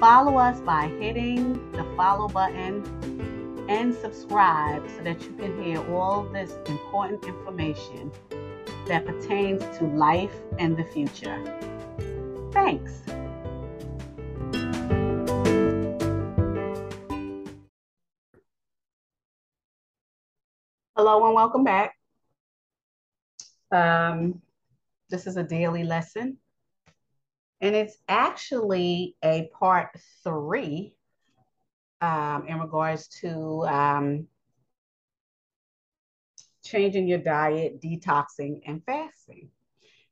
Follow us by hitting the follow button and subscribe so that you can hear all this important information that pertains to life and the future. Thanks. Hello and welcome back. Um, this is a daily lesson and it's actually a part three um, in regards to um, changing your diet, detoxing, and fasting.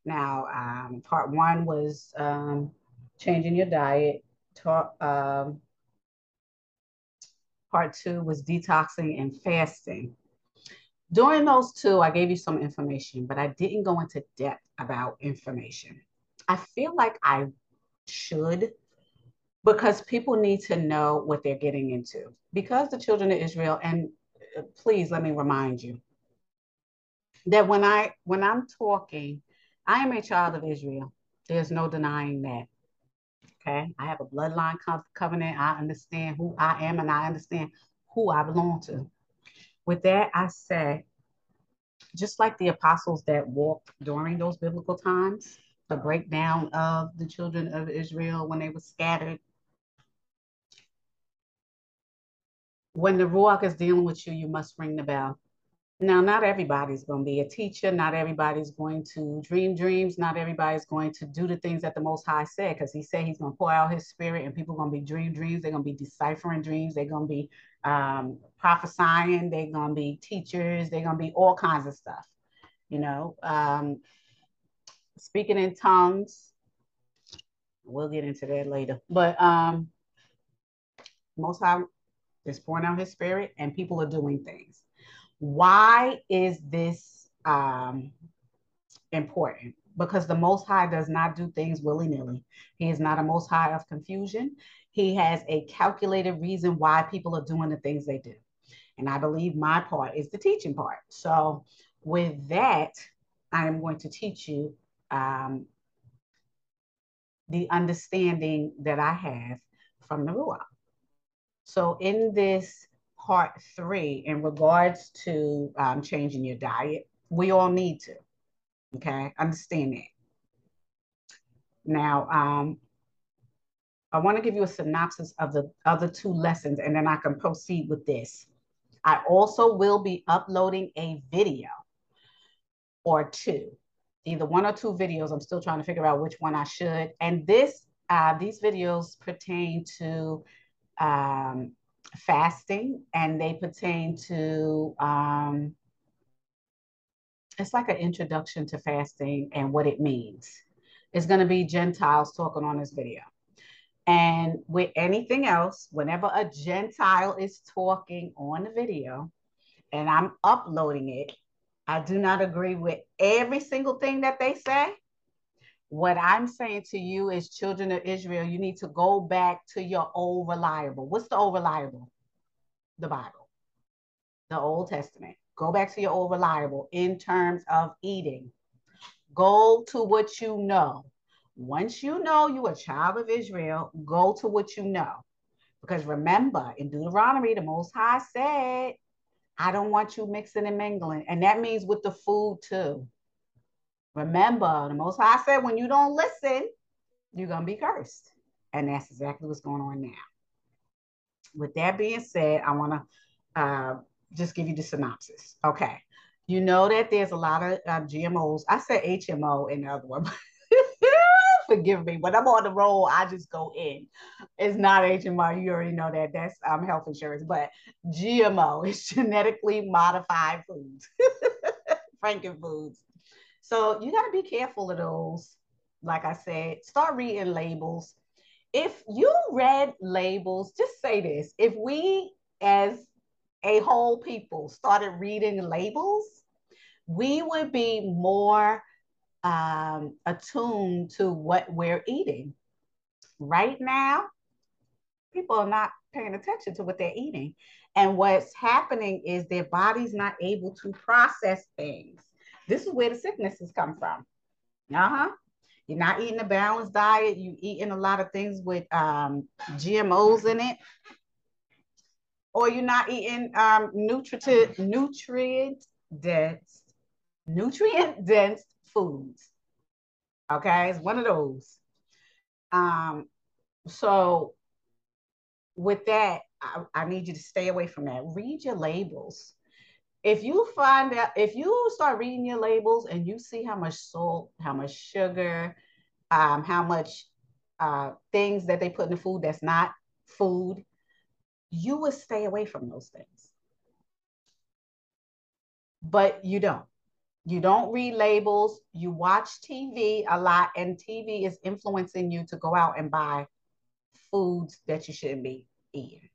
Now, um, part one was um, changing your diet. Talk, um, part two was detoxing and fasting. During those two, I gave you some information, but I didn't go into depth about information. I feel like I should because people need to know what they're getting into. Because the children of Israel, and uh, please let me remind you that when I when I'm talking, I am a child of Israel. There's no denying that. Okay, I have a bloodline co- covenant. I understand who I am, and I understand who I belong to. With that, I say, just like the apostles that walked during those biblical times, the breakdown of the children of Israel when they were scattered. When the Ruach is dealing with you, you must ring the bell. Now, not everybody's going to be a teacher. Not everybody's going to dream dreams. Not everybody's going to do the things that the Most High said, because He said He's going to pour out His Spirit, and people are going to be dream dreams. They're going to be deciphering dreams. They're going to be um, prophesying. They're going to be teachers. They're going to be all kinds of stuff. You know, um, speaking in tongues. We'll get into that later. But um, Most High is pouring out His Spirit, and people are doing things. Why is this um, important? Because the Most High does not do things willy nilly. He is not a Most High of confusion. He has a calculated reason why people are doing the things they do. And I believe my part is the teaching part. So, with that, I am going to teach you um, the understanding that I have from the Ruach. So, in this part three, in regards to um, changing your diet, we all need to. Okay, understand that. Now, um, I want to give you a synopsis of the other two lessons, and then I can proceed with this. I also will be uploading a video or two either one or two videos. I'm still trying to figure out which one I should. And this, uh, these videos pertain to um, fasting, and they pertain to um, it's like an introduction to fasting and what it means. It's going to be Gentiles talking on this video. And with anything else, whenever a Gentile is talking on the video and I'm uploading it, I do not agree with every single thing that they say. What I'm saying to you is, children of Israel, you need to go back to your old reliable. What's the old reliable? The Bible, the Old Testament. Go back to your old reliable in terms of eating. Go to what you know. Once you know you're a child of Israel, go to what you know. Because remember, in Deuteronomy, the Most High said, I don't want you mixing and mingling. And that means with the food too. Remember, the Most High said, when you don't listen, you're going to be cursed. And that's exactly what's going on now. With that being said, I want to uh, just give you the synopsis. Okay. You know that there's a lot of uh, GMOs. I said HMO in the other one. Forgive me, when I'm on the roll, I just go in. It's not HMO. You already know that. That's um, health insurance. But GMO is genetically modified foods, Franken foods. So you got to be careful of those. Like I said, start reading labels. if you read labels, just say this. If we as a whole people started reading labels, we would be more um, attuned to what we're eating. Right now, people are not paying attention to what they're eating. And what's happening is their body's not able to process things. This is where the sicknesses come from. Uh-huh. You're not eating a balanced diet. You're eating a lot of things with um, GMOs in it. Or you're not eating um, nutrient, nutrient dense, nutrient dense foods. Okay, it's one of those. Um, so with that, I, I need you to stay away from that. Read your labels. If you find out, if you start reading your labels and you see how much salt, how much sugar, um, how much uh, things that they put in the food that's not food, you would stay away from those things. But you don't. You don't read labels. You watch TV a lot, and TV is influencing you to go out and buy foods that you shouldn't be eating.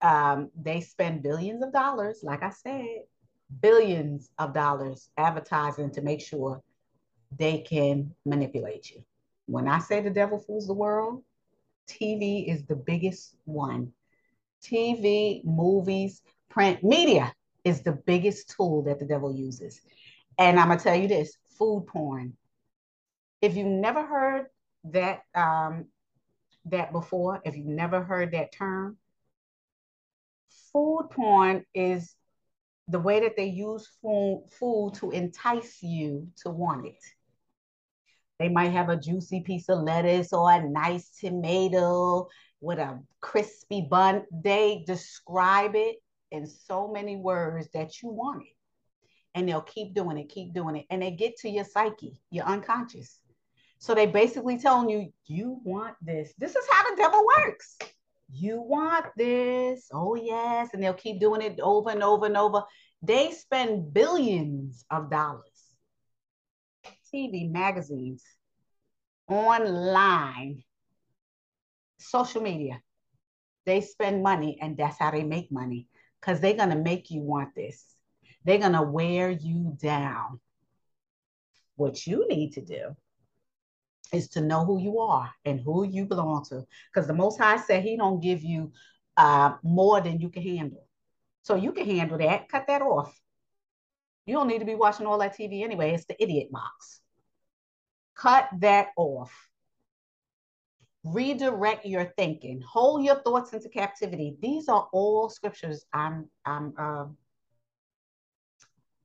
Um, they spend billions of dollars, like I said, billions of dollars advertising to make sure they can manipulate you. When I say the devil fools the world, TV is the biggest one. TV, movies, print, media is the biggest tool that the devil uses. And I'm gonna tell you this: food porn. If you've never heard that um, that before, if you've never heard that term, food porn is the way that they use food, food to entice you to want it. They might have a juicy piece of lettuce or a nice tomato with a crispy bun. They describe it in so many words that you want it. And they'll keep doing it, keep doing it. And they get to your psyche, your unconscious. So they basically telling you, you want this. This is how the devil works. You want this. Oh, yes. And they'll keep doing it over and over and over. They spend billions of dollars. TV, magazines, online, social media. They spend money, and that's how they make money because they're going to make you want this. They're going to wear you down. What you need to do is to know who you are and who you belong to. Because the Most High said He don't give you uh, more than you can handle. So you can handle that. Cut that off. You don't need to be watching all that TV anyway. It's the idiot box. Cut that off. Redirect your thinking. Hold your thoughts into captivity. These are all scriptures I'm I'm uh,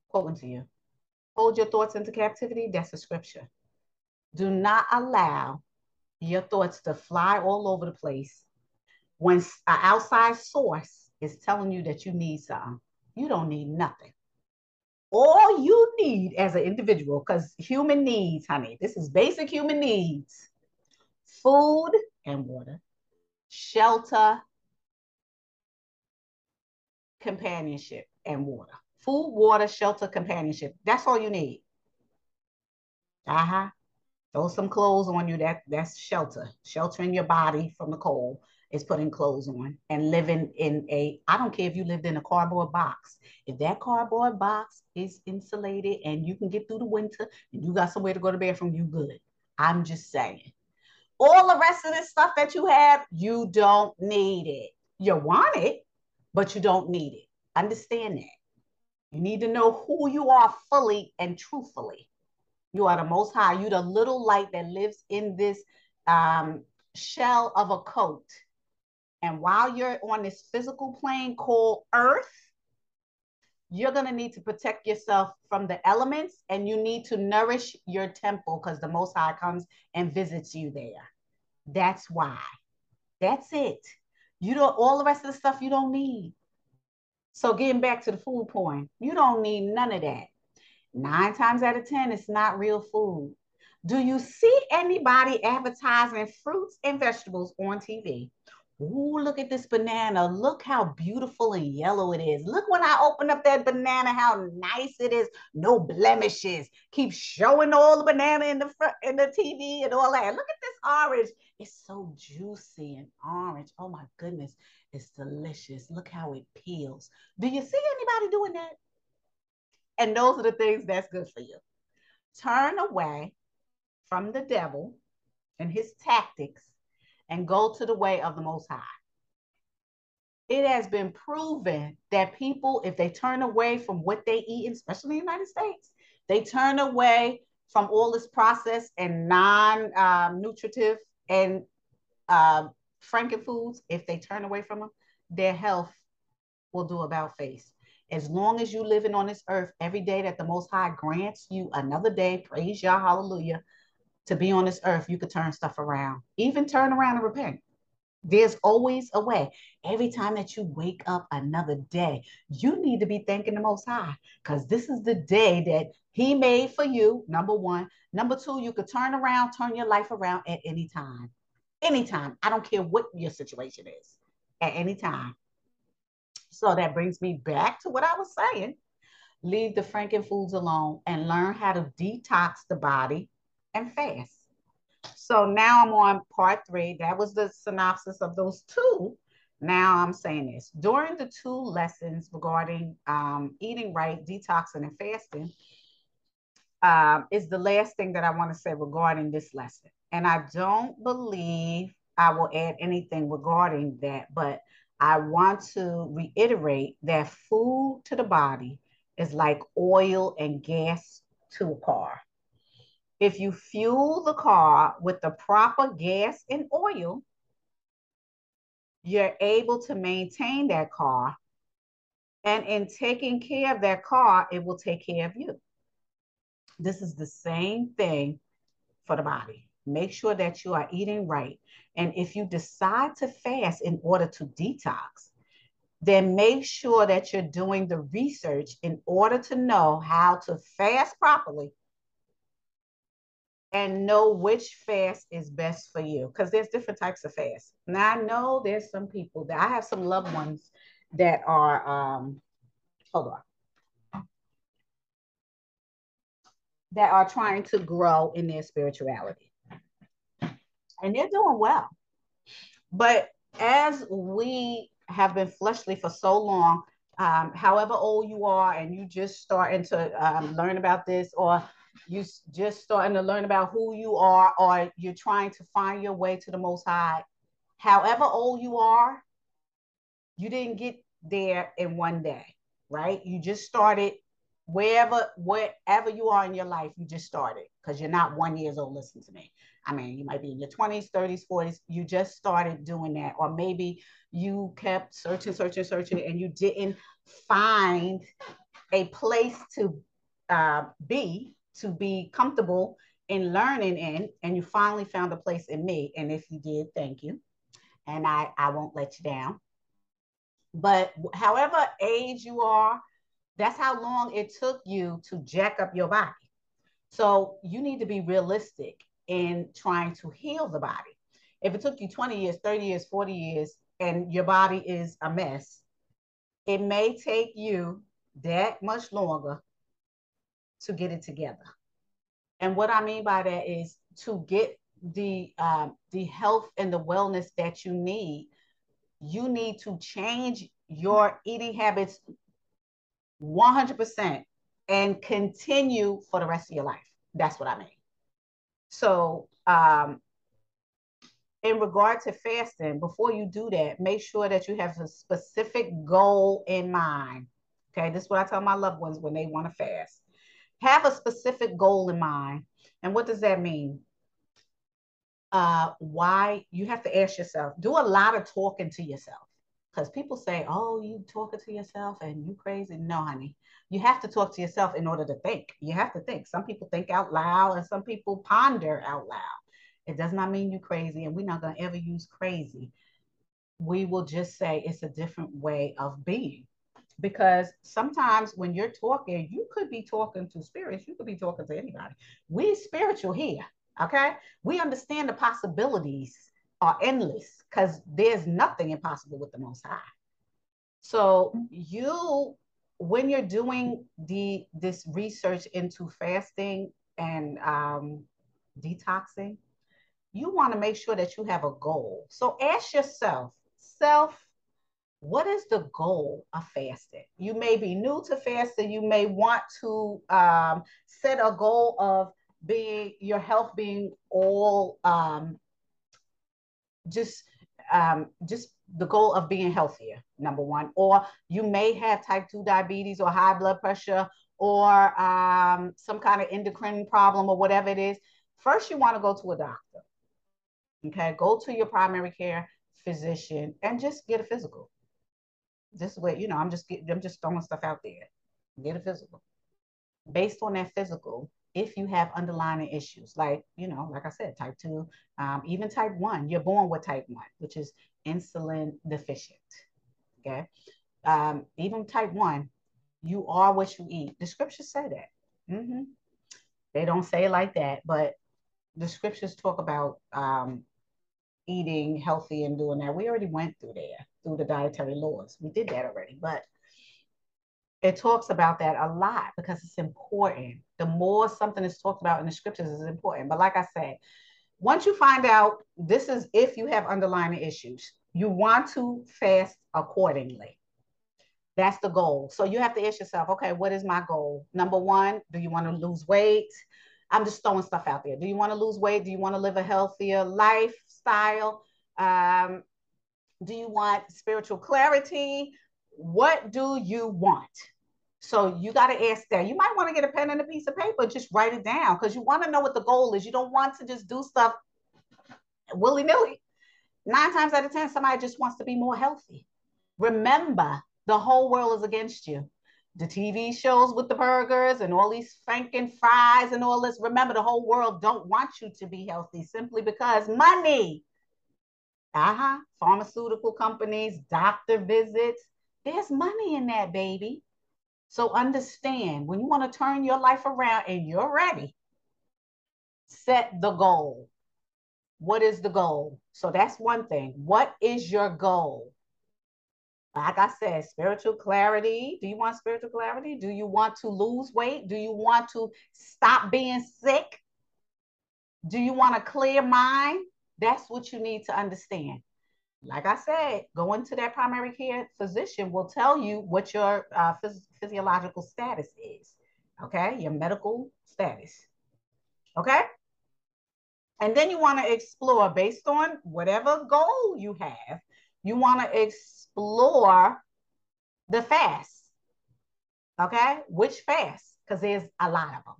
quoting to you. Hold your thoughts into captivity. That's a scripture. Do not allow your thoughts to fly all over the place when an outside source is telling you that you need something. You don't need nothing. All you need as an individual, because human needs, honey, this is basic human needs food and water, shelter, companionship, and water. Food, water, shelter, companionship. That's all you need. Uh huh. Throw some clothes on you. That that's shelter, sheltering your body from the cold is putting clothes on and living in a. I don't care if you lived in a cardboard box. If that cardboard box is insulated and you can get through the winter and you got somewhere to go to bed from, you good. I'm just saying. All the rest of this stuff that you have, you don't need it. You want it, but you don't need it. Understand that. You need to know who you are fully and truthfully. You are the most high. You're the little light that lives in this um, shell of a coat. And while you're on this physical plane called Earth, you're going to need to protect yourself from the elements and you need to nourish your temple because the Most High comes and visits you there. That's why. That's it. You don't, all the rest of the stuff you don't need. So, getting back to the food point, you don't need none of that. Nine times out of 10, it's not real food. Do you see anybody advertising fruits and vegetables on TV? Ooh, look at this banana. Look how beautiful and yellow it is. Look when I open up that banana, how nice it is. No blemishes. Keep showing all the banana in the front in the TV and all that. Look at this orange. It's so juicy and orange. Oh my goodness. It's delicious. Look how it peels. Do you see anybody doing that? And those are the things that's good for you. Turn away from the devil and his tactics and go to the way of the Most High. It has been proven that people, if they turn away from what they eat, especially in the United States, they turn away from all this processed and non-nutritive um, and uh, franken foods. If they turn away from them, their health will do about face. As long as you living on this earth, every day that the Most High grants you another day, praise Yah, hallelujah, to be on this earth, you could turn stuff around, even turn around and repent. There's always a way. Every time that you wake up another day, you need to be thanking the Most High because this is the day that He made for you. Number one. Number two, you could turn around, turn your life around at any time. Anytime. I don't care what your situation is, at any time. So that brings me back to what I was saying. Leave the franken foods alone and learn how to detox the body and fast. So now I'm on part three. That was the synopsis of those two. Now I'm saying this. During the two lessons regarding um, eating right, detoxing, and fasting, um, is the last thing that I want to say regarding this lesson. And I don't believe I will add anything regarding that, but I want to reiterate that food to the body is like oil and gas to a car. If you fuel the car with the proper gas and oil, you're able to maintain that car. And in taking care of that car, it will take care of you. This is the same thing for the body. Make sure that you are eating right. And if you decide to fast in order to detox, then make sure that you're doing the research in order to know how to fast properly and know which fast is best for you because there's different types of fast. Now I know there's some people that I have some loved ones that are um hold on that are trying to grow in their spirituality. And they're doing well. But as we have been fleshly for so long, um, however old you are, and you just starting to um, learn about this, or you just starting to learn about who you are or you're trying to find your way to the most high. However old you are you didn't get there in one day right? You just started wherever wherever you are in your life you just started because you're not one years old listen to me. I mean you might be in your 20s 30s 40s you just started doing that. Or maybe you kept searching searching searching and you didn't find a place to uh, be to be comfortable in learning in, and you finally found a place in me. And if you did, thank you. And I, I won't let you down. But however age you are, that's how long it took you to jack up your body. So you need to be realistic in trying to heal the body. If it took you 20 years, 30 years, 40 years, and your body is a mess, it may take you that much longer to get it together. And what I mean by that is to get the um, the health and the wellness that you need, you need to change your eating habits 100% and continue for the rest of your life. That's what I mean. So, um, in regard to fasting, before you do that, make sure that you have a specific goal in mind. Okay, this is what I tell my loved ones when they want to fast have a specific goal in mind. And what does that mean? Uh, why you have to ask yourself, do a lot of talking to yourself. Because people say, oh, you talking to yourself and you crazy. No, honey. You have to talk to yourself in order to think. You have to think. Some people think out loud and some people ponder out loud. It does not mean you crazy, and we're not going to ever use crazy. We will just say it's a different way of being because sometimes when you're talking, you could be talking to spirits, you could be talking to anybody. We spiritual here, okay? We understand the possibilities are endless because there's nothing impossible with the Most High. So you, when you're doing the this research into fasting and um, detoxing, you want to make sure that you have a goal. So ask yourself, self, what is the goal of fasting? You may be new to fasting. You may want to um, set a goal of being your health being all um, just um, just the goal of being healthier, number one. Or you may have type 2 diabetes or high blood pressure or um, some kind of endocrine problem or whatever it is. First, you want to go to a doctor. Okay, go to your primary care physician and just get a physical. This way, you know, I'm just getting I'm just throwing stuff out there. Get a physical. Based on that physical, if you have underlying issues, like you know, like I said, type two, um, even type one, you're born with type one, which is insulin deficient. Okay, um, even type one, you are what you eat. The scriptures say that. Mm-hmm. They don't say it like that, but the scriptures talk about um, eating healthy and doing that. We already went through there through the dietary laws. We did that already, but it talks about that a lot because it's important. The more something is talked about in the scriptures is important. But like I said, once you find out this is if you have underlying issues, you want to fast accordingly. That's the goal. So you have to ask yourself, okay, what is my goal? Number one, do you want to lose weight? I'm just throwing stuff out there. Do you want to lose weight? Do you want to live a healthier lifestyle? Um, do you want spiritual clarity? What do you want? So you got to ask that. You might want to get a pen and a piece of paper, just write it down because you want to know what the goal is. You don't want to just do stuff willy nilly. Nine times out of 10, somebody just wants to be more healthy. Remember, the whole world is against you. The TV shows with the burgers and all these franken fries and all this. Remember, the whole world don't want you to be healthy simply because money. Uh-huh. Pharmaceutical companies, doctor visits. There's money in that, baby. So understand when you want to turn your life around and you're ready, set the goal. What is the goal? So that's one thing. What is your goal? Like I said, spiritual clarity. Do you want spiritual clarity? Do you want to lose weight? Do you want to stop being sick? Do you want a clear mind? That's what you need to understand like I said, going to that primary care physician will tell you what your uh, phys- physiological status is. Okay, your medical status. Okay. And then you want to explore based on whatever goal you have, you want to explore the fast. Okay, which fast? Because there's a lot of them.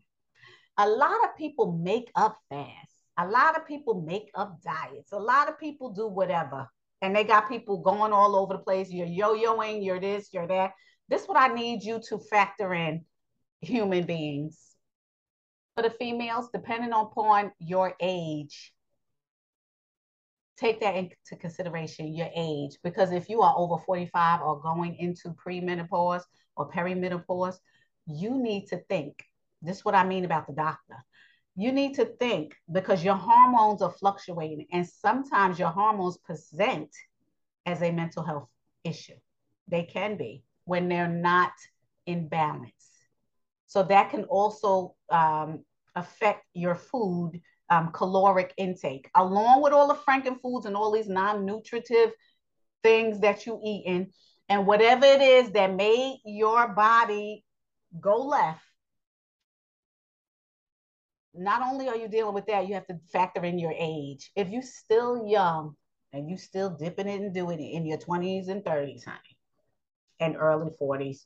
A lot of people make up fast. A lot of people make up diets. A lot of people do whatever and they got people going all over the place. You're yo-yoing, you're this, you're that. This is what I need you to factor in human beings. For the females, depending upon your age, take that into consideration, your age, because if you are over 45 or going into premenopause or perimenopause, you need to think. This is what I mean about the doctor you need to think because your hormones are fluctuating and sometimes your hormones present as a mental health issue. They can be when they're not in balance. So that can also um, affect your food um, caloric intake, along with all the franken foods and all these non-nutritive things that you eat in. And whatever it is that made your body go left, not only are you dealing with that, you have to factor in your age. If you're still young and you're still dipping it and doing it in your 20s and 30s, honey, and early 40s,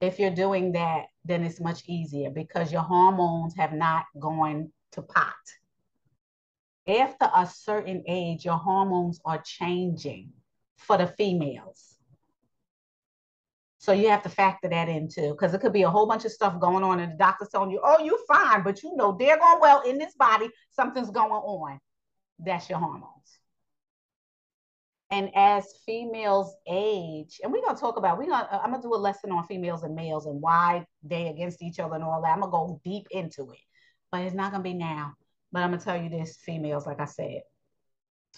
if you're doing that, then it's much easier because your hormones have not gone to pot. After a certain age, your hormones are changing for the females. So you have to factor that in too, because it could be a whole bunch of stuff going on, and the doctor's telling you, "Oh, you're fine," but you know they're going well in this body. Something's going on. That's your hormones. And as females age, and we're gonna talk about, we're gonna, I'm gonna do a lesson on females and males and why they against each other and all that. I'm gonna go deep into it, but it's not gonna be now. But I'm gonna tell you this, females, like I said,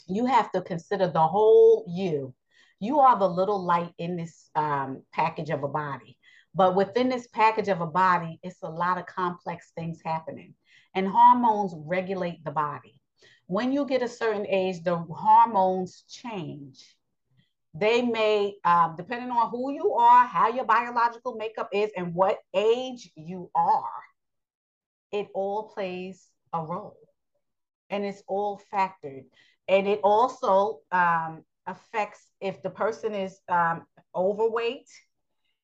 you have to consider the whole you. You are the little light in this um, package of a body. But within this package of a body, it's a lot of complex things happening. And hormones regulate the body. When you get a certain age, the hormones change. They may, uh, depending on who you are, how your biological makeup is, and what age you are, it all plays a role and it's all factored. And it also um, affects if the person is um, overweight.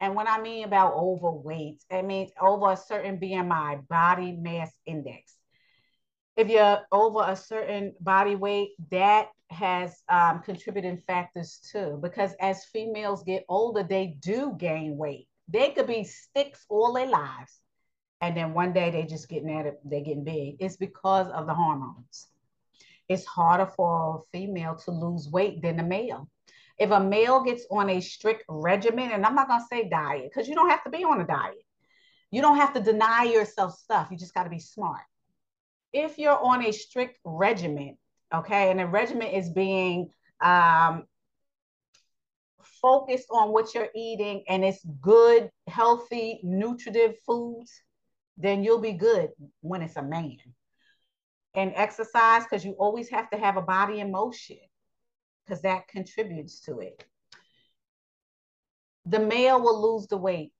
And what I mean about overweight, I mean over a certain BMI, body mass index. If you're over a certain body weight, that has um, contributing factors too. Because as females get older, they do gain weight. They could be sticks all their lives. And then one day they just getting at it, they're getting big. It's because of the hormones it's harder for a female to lose weight than a male. If a male gets on a strict regimen, and I'm not to say diet because you don't have to be on a diet, you don't have to deny yourself stuff. You just got to be smart. If you're on a strict regimen, okay, and a regimen is being um, focused on what you're eating and it's good, healthy, nutritive foods, then you'll be good when it's a man and exercise because you always have to have a body in motion because that contributes to it. The male will lose the weight,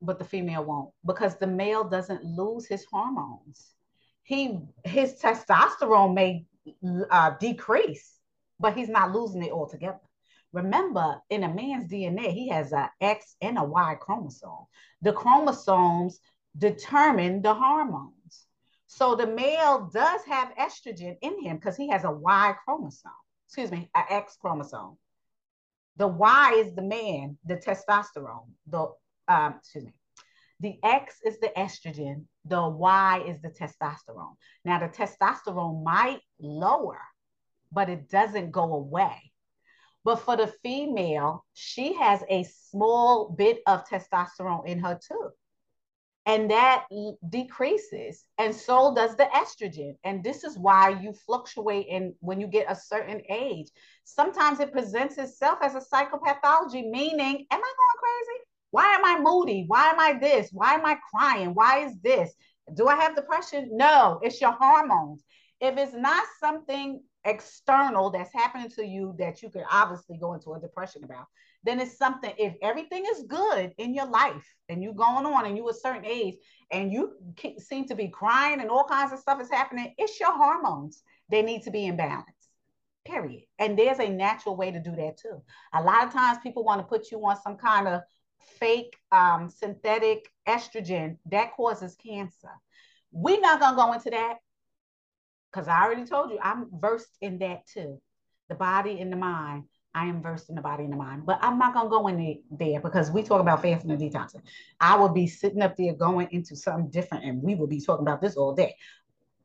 but the female won't because the male doesn't lose his hormones. He his testosterone may uh, decrease, but he's not losing it altogether. Remember, in a man's DNA, he has a X and a Y chromosome. The chromosomes determine the hormones. So the male does have estrogen in him because he has a Y chromosome, excuse me, an X chromosome. The Y is the man, the testosterone. The um, excuse me. The X is the estrogen, the Y is the testosterone. Now, the testosterone might lower, but it doesn't go away. But for the female, she has a small bit of testosterone in her too and that decreases and so does the estrogen. And this is why you fluctuate in when you get a certain age. Sometimes it presents itself as a psychopathology meaning am i going crazy? Why am i moody? Why am i this? Why am i crying? Why is this? Do i have depression? No it's your hormones. If it's not something external that's happening to you that you could obviously go into a depression about then it's something if everything is good in your life and you're going on and you a certain age and you seem to be crying and all kinds of stuff is happening it's your hormones. They need to be in balance period. And there's a natural way to do that too. A lot of times people want to put you on some kind of fake um, synthetic estrogen that causes cancer. We're not going to go into that because i already told you i'm versed in that too. The body and the mind I am versed in the body and the mind, but I'm not gonna go in there because we talk about fasting and detoxing. I will be sitting up there going into something different, and we will be talking about this all day.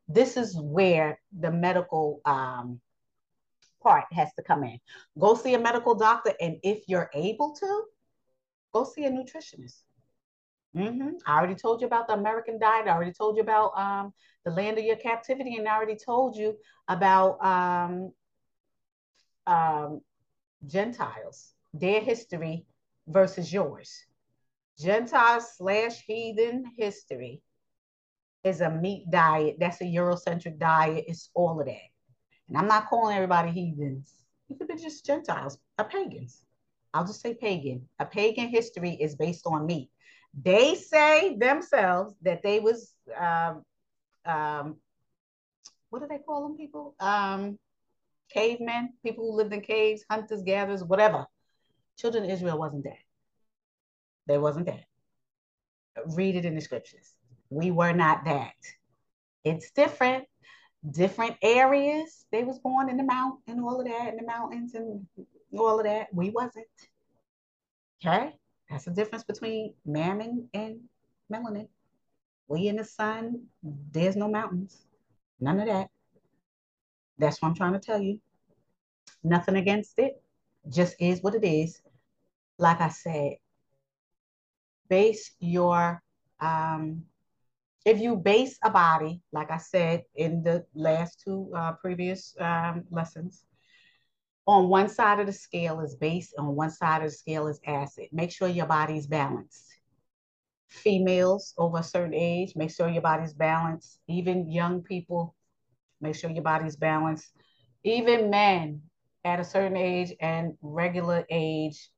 This is where the medical um, part has to come in. Go see a medical doctor, and if you're able to, go see a nutritionist. Mm-hmm. I already told you about the American diet. I already told you about um, the land of your captivity, and I already told you about um, um, Gentiles, their history versus yours. Gentiles slash heathen history is a meat diet. That's a Eurocentric diet. It's all of that. And I'm not calling everybody heathens. You could be just Gentiles or pagans. I'll just say pagan. A pagan history is based on meat. They say themselves that they was um, um, what do they call them people? Um, cavemen, people who lived in caves, hunters, gatherers, whatever. Children of Israel wasn't that. They wasn't that. Read it in the scriptures. We were not that. It's different. Different areas. They was born in the mount and all of that, in the mountains and all of that. We wasn't. Okay? That's the difference between mammon and melanin. We in the sun, there's no mountains. None of that. That's what I'm trying to tell you. Nothing against it. Just is what it is. Like I said, base your um, if you base a body, like I said in the last two uh, previous um, lessons, on one side of the scale is base, on one side of the scale is acid. Make sure your body's balanced. Females over a certain age, make sure your body's balanced. Even young people, make sure your body's balanced. Even men at a certain age and regular age,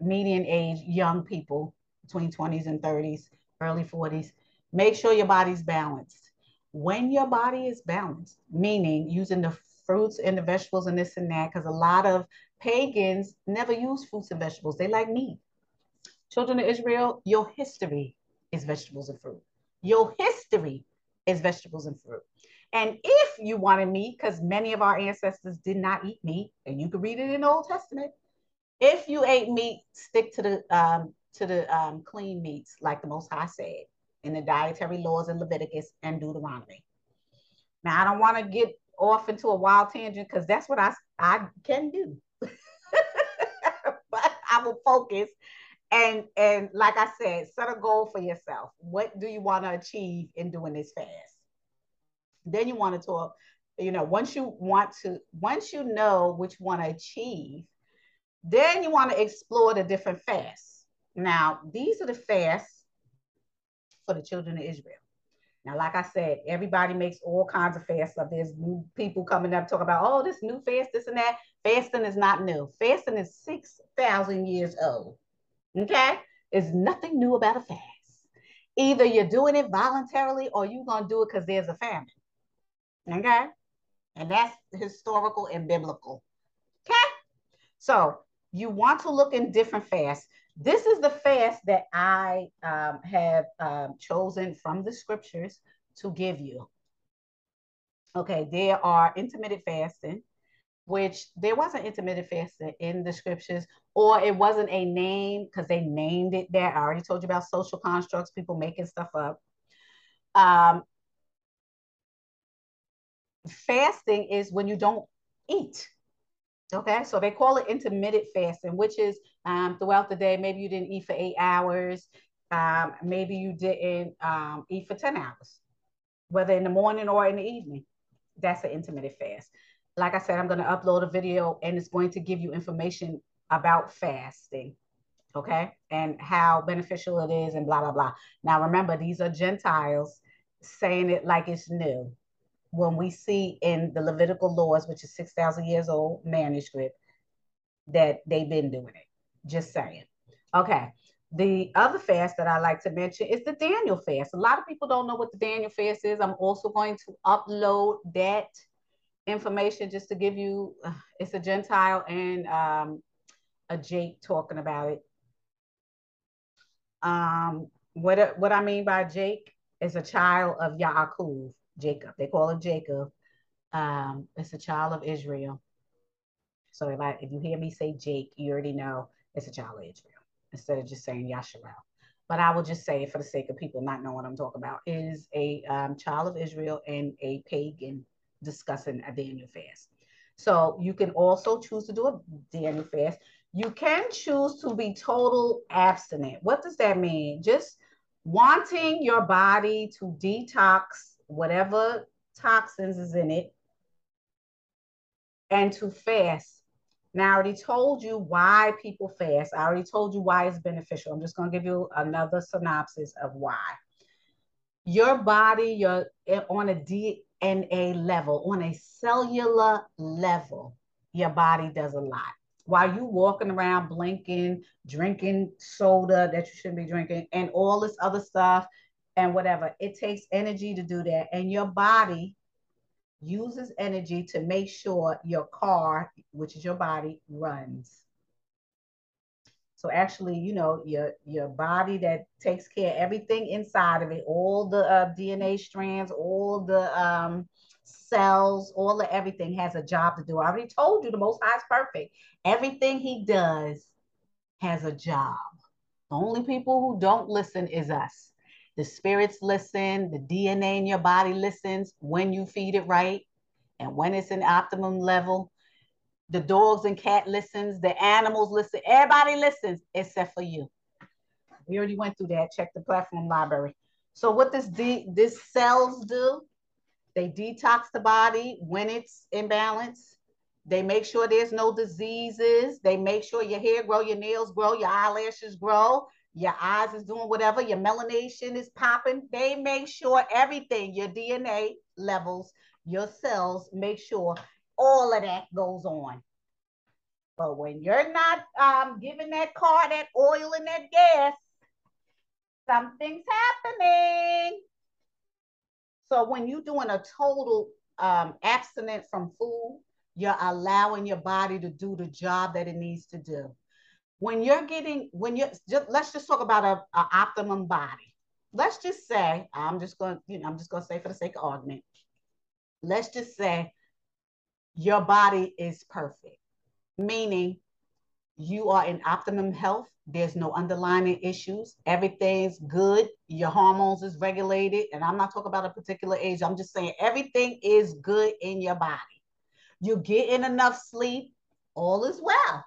median age, young people between 20s and 30s, early 40s, make sure your body's balanced. When your body is balanced, meaning using the fruits and the vegetables and this and that, because a lot of pagans never use fruits and vegetables. They like meat. Children of Israel, your history is vegetables and fruit. Your history is vegetables and fruit. And if you wanted meat, because many of our ancestors did not eat meat, and you can read it in the Old Testament, if you ate meat, stick to the um, to the um, clean meats, like the Most High said in the dietary laws in Leviticus and Deuteronomy. Now, I don't want to get off into a wild tangent because that's what I, I can do. but I will focus and and like I said, set a goal for yourself. What do you want to achieve in doing this fast? Then you want to talk, you know, once you want to, once you know you want to achieve, then you want to explore the different fasts. Now, these are the fasts for the children of Israel. Now, like I said, everybody makes all kinds of fasts stuff. There's new people coming up talking about, oh, this new fast, this and that. Fasting is not new. Fasting is 6,000 years old. Okay? There's nothing new about a fast. Either you're doing it voluntarily or you're going to do it because there's a famine. Okay? And that's historical and biblical. Okay? So you want to look in different fasts. This is the fast that I um, have um, chosen from the scriptures to give you. Okay, there are intermittent fasting, which there wasn't intermittent fasting in the scriptures, or it wasn't a name because they named it that. I already told you about social constructs, people making stuff up. Um, fasting is when you don't eat. Okay, so they call it intermittent fasting, which is um, throughout the day, maybe you didn't eat for eight hours, um, maybe you didn't um, eat for 10 hours, whether in the morning or in the evening. That's an intermittent fast. Like I said, I'm going to upload a video and it's going to give you information about fasting, okay, and how beneficial it is and blah, blah, blah. Now, remember, these are Gentiles saying it like it's new when we see in the Levitical laws, which is 6,000 years old manuscript, that they've been doing it. Just saying. Okay. The other fast that I like to mention is the Daniel fast. A lot of people don't know what the Daniel fast is. I'm also going to upload that information just to give you, uh, it's a Gentile and um, a Jake talking about it. Um, what, what I mean by Jake is a child of Yaakov. Jacob. They call him Jacob. Um, it's a child of Israel. So if I if you hear me say Jake, you already know it's a child of Israel instead of just saying Yasharel. But I will just say it for the sake of people not knowing what I'm talking about. Is a um, child of Israel and a pagan discussing a Daniel fast. So you can also choose to do a Daniel fast. You can choose to be total abstinent. What does that mean? Just wanting your body to detox whatever toxins is in it and to fast. Now, I already told you why people fast. I already told you why it's beneficial. I'm just going to give you another synopsis of why. Your body, you're eh, on a DNA level, on a cellular level, your body does a lot. While you walking around blinking, drinking soda that you shouldn't be drinking, and all this other stuff, and whatever. It takes energy to do that. And your body uses energy to make sure your car, which is your body, runs. So actually, you know, your your body that takes care of everything inside of it, all the uh, DNA strands, all the um, cells, all the everything has a job to do. I already told you the Most High is perfect. Everything He does has a job. The only people who don't listen is us. The spirits listen, the DNA in your body listens when you feed it right and when it's an optimum level. The dogs and cat listens, the animals listen, everybody listens except for you. We already went through that. Check the platform library. So what does de- this cells do? They detox the body when it's imbalanced. They make sure there's no diseases. They make sure your hair grow, your nails grow, your eyelashes grow, your eyes is doing whatever, your melanation is popping. They make sure everything, your DNA levels, your cells, make sure all of that goes on. But when you're not um, giving that car that oil and that gas, something's happening. So when you're doing a total um, abstinence from food, you're allowing your body to do the job that it needs to do. When you're getting, when you're, just, let's just talk about a, a optimum body. Let's just say, I'm just going, you know, I'm just going to say for the sake of argument, let's just say your body is perfect, meaning you are in optimum health. There's no underlying issues. Everything's good. Your hormones is regulated. And I'm not talking about a particular age. I'm just saying everything is good in your body. You're getting enough sleep. All is well.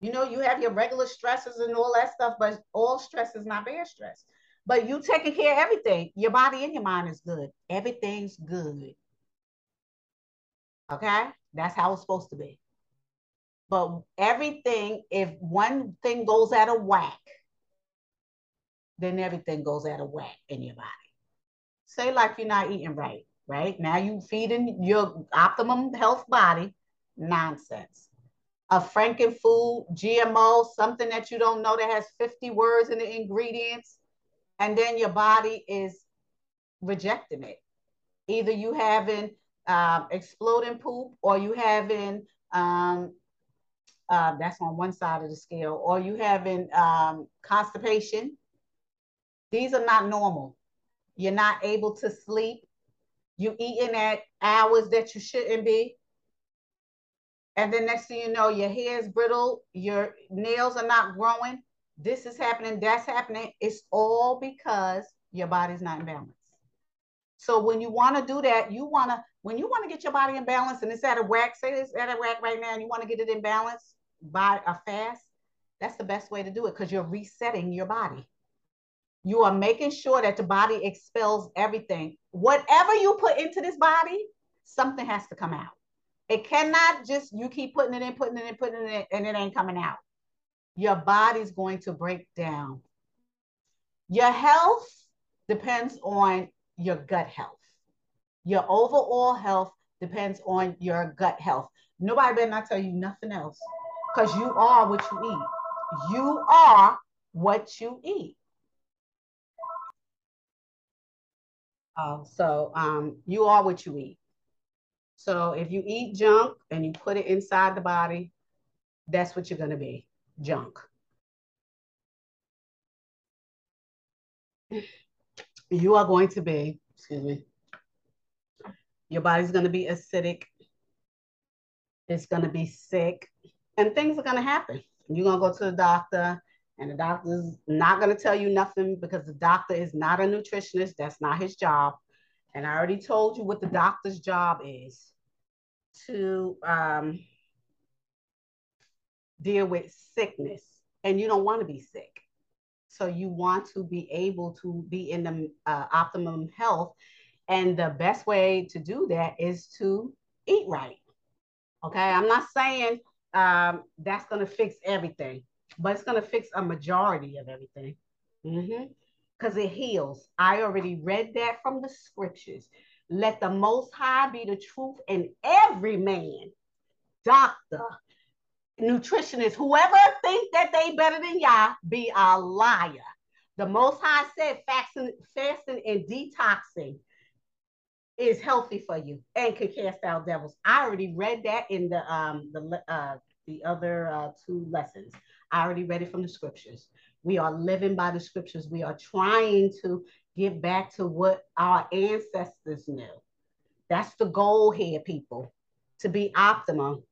You know, you have your regular stresses and all that stuff, but all stress is not bad stress. But you taking care of everything. Your body and your mind is good. Everything's good. Okay? That's how it's supposed to be. But everything, if one thing goes out of whack, then everything goes out of whack in your body. Say like you're not eating right, right? Now you feeding your optimum health body nonsense. A franken food, GMO, something that you don't know that has 50 words in the ingredients, and then your body is rejecting it. Either you having um, exploding poop or you having um, uh, that's on one side of the scale, or you having um, constipation. These are not normal. You're not able to sleep. You eating at hours that you shouldn't be. And then next thing you know, your hair is brittle, your nails are not growing. This is happening, that's happening. It's all because your body's not in balance. So when you want to do that, you want to, when you want to get your body in balance and it's at a whack, say it's at a whack right now and you want to get it in balance, by a fast, that's the best way to do it because you're resetting your body. You are making sure that the body expels everything. Whatever you put into this body, something has to come out. It cannot just you keep putting it in, putting it in, putting it in, and it ain't coming out. Your body's going to break down. Your health depends on your gut health. Your overall health depends on your gut health. Nobody better not tell you nothing else because you are what you eat. You are what you eat. Uh, so um, you are what you eat. So if you eat junk and you put it inside the body, that's what you're going to be junk. You are going to be, excuse me, your body's going to be acidic. It's going to be sick and things are going to happen. You're going to go to the doctor, and the doctor's not going to tell you nothing because the doctor is not a nutritionist. That's not his job. And I already told you what the doctor's job is to um, deal with sickness. And you don't want to be sick. So you want to be able to be in the uh, optimum health. And the best way to do that is to eat right. Okay. I'm not saying um, that's going to fix everything, but it's going to fix a majority of everything. Because it heals. I already read that from the scriptures. Let the Most High be the truth, and every man, doctor, nutritionist, whoever think that they better than Yah, be a liar. The Most High said fasting, fasting and detoxing is healthy for you and can cast out devils. I already read that in the um the uh the other uh, two lessons. I already read it from the scriptures. We are living by the scriptures. We are trying to get back to what our ancestors knew. That's the goal here, people, to be optimum.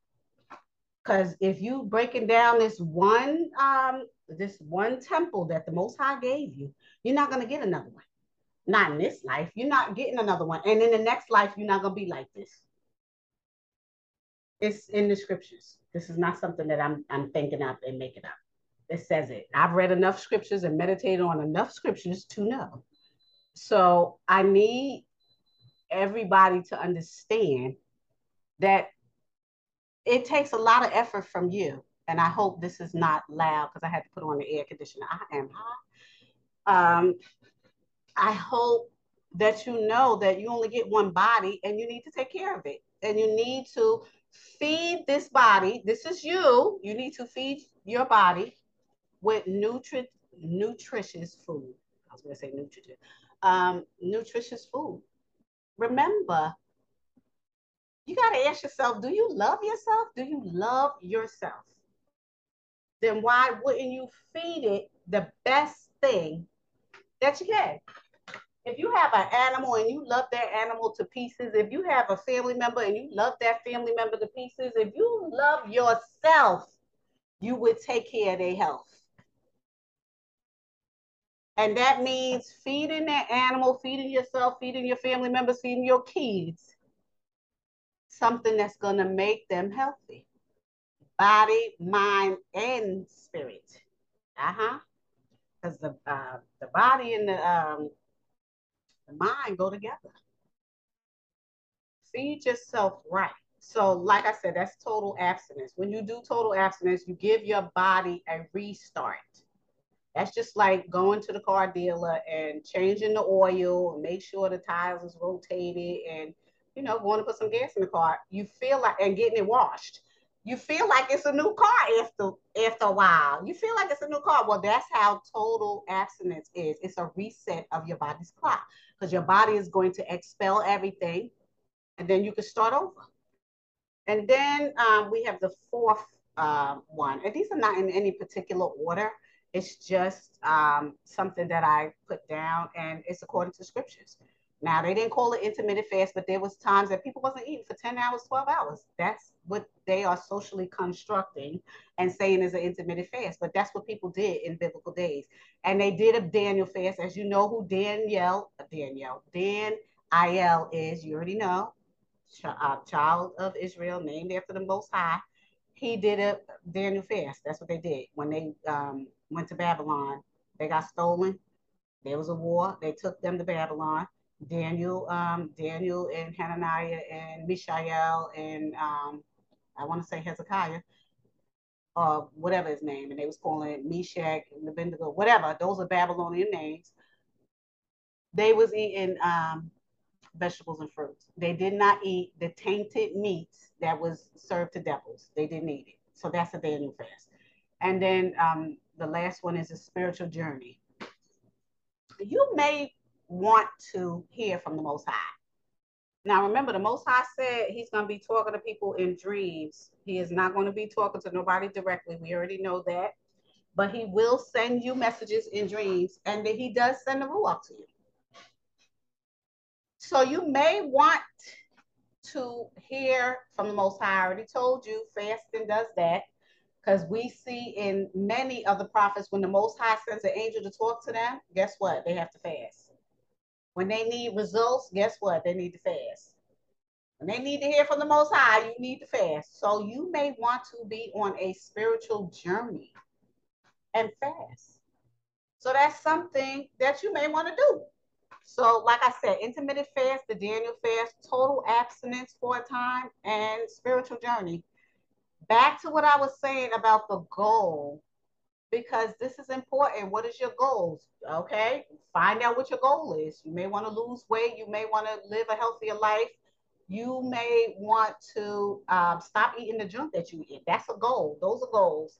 Because if you breaking down this one um this one temple that the Most High gave you, you're not gonna get another one. Not in this life. You're not getting another one. And in the next life, you're not to be like this. It's in the scriptures. This is not something that I'm, I'm thinking up and making up. It says it. I've read enough scriptures and meditated on enough scriptures to know. So I need everybody to understand that it takes a lot of effort from you. And I hope this is not loud because I had to put on the air conditioner. I am hot. Um, I hope that you know that you only get one body and you need to take care of it. And you need to feed this body. This is you. You need to feed your body with nutri- nutritious food. I was going to say nutritious. Um, nutritious food. Remember, you got to ask yourself do you love yourself? Do you love yourself? Then why wouldn't you feed it the best thing that you can? If you have an animal and you love that animal to pieces, if you have a family member and you love that family member to pieces, if you love yourself, you would take care of their health. And that means feeding that animal, feeding yourself, feeding your family members, feeding your kids something that's going to make them healthy body, mind, and spirit. Uh huh. Because the uh, the body and the um, mind go together. Feed yourself right. So, like I said, that's total abstinence. When you do total abstinence, you give your body a restart. That's just like going to the car dealer and changing the oil and make sure the tires is rotated and you know, going to put some gas in the car, you feel like and getting it washed. You feel like it's a new car after after a while. You feel like it's a new car. Well, that's how total abstinence is. It's a reset of your body's clock because your body is going to expel everything, and then you can start over. And then um, we have the fourth uh, one, and these are not in any particular order. It's just um, something that I put down, and it's according to scriptures. Now they didn't call it intermittent fast, but there was times that people wasn't eating for 10 hours, 12 hours. That's what they are socially constructing and saying is an intermittent fast. But that's what people did in biblical days. And they did a Daniel fast. As you know who Daniel, Daniel, Dan Il is, you already know, uh, child of Israel, named after the Most High. He did a Daniel fast. That's what they did when they um, went to Babylon. They got stolen. There was a war. They took them to Babylon Daniel, um, Daniel and Hananiah and Mishael and um, I want to say Hezekiah, uh, whatever his name, and they was calling it Meshach and Abednego, whatever. Those are Babylonian names. They was eating um, vegetables and fruits. They did not eat the tainted meats that was served to devils. They didn't eat it. So that's a Daniel fast. And then um, the last one is a spiritual journey. You may want to hear from the Most High. Now, remember, the Most High said he's going to be talking to people in dreams. He is not going to be talking to nobody directly. We already know that. But he will send you messages in dreams, and that he does send the Ruach to you. So you may want to hear from the Most High. I already told you, fasting does that. Because we see in many of the prophets, when the Most High sends an angel to talk to them, guess what? They have to fast. When they need results, guess what? They need to fast. When they need to hear from the Most High, you need to fast. So you may want to be on a spiritual journey and fast. So that's something that you may want to do. So, like I said, intermittent fast, the Daniel fast, total abstinence for a time, and spiritual journey. Back to what I was saying about the goal because this is important. What is your goals? Okay, find out what your goal is. You may want to lose weight. You may want to live a healthier life. You may want to um, stop eating the junk that you eat. That's a goal. Those are goals.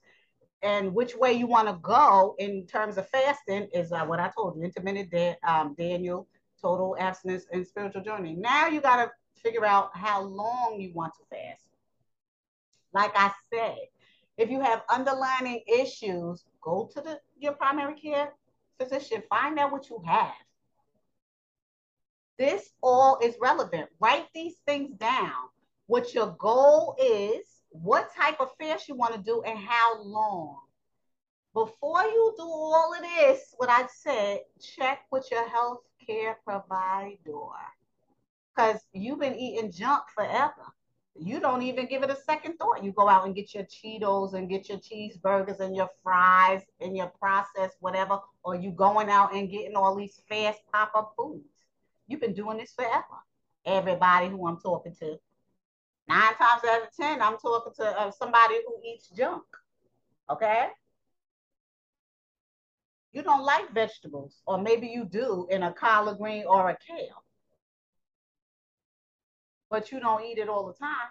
And which way you want to go in terms of fasting is uh, what I told you: intermittent da- um, Daniel, total abstinence, and spiritual journey. Now you got to figure out how long you want to fast. Like I said, if you have underlying issues, go to the your primary care physician, find out what you have. This all is relevant. Write these things down. What your goal is, what type of fast you want to do, and how long. Before you do all of this, what I said, check with your health care provider. Because you've been eating junk forever you don't even give it a second thought. You go out and get your Cheetos and get your cheeseburgers and your fries and your processed whatever, or you going out and getting all these fast pop up foods. You've been doing this forever. Everybody who I'm talking to, nine times out of 10, I'm talking to uh, somebody who eats junk. Okay. You don't like vegetables, or maybe you do in a collard green or a kale but you don't eat it all the time.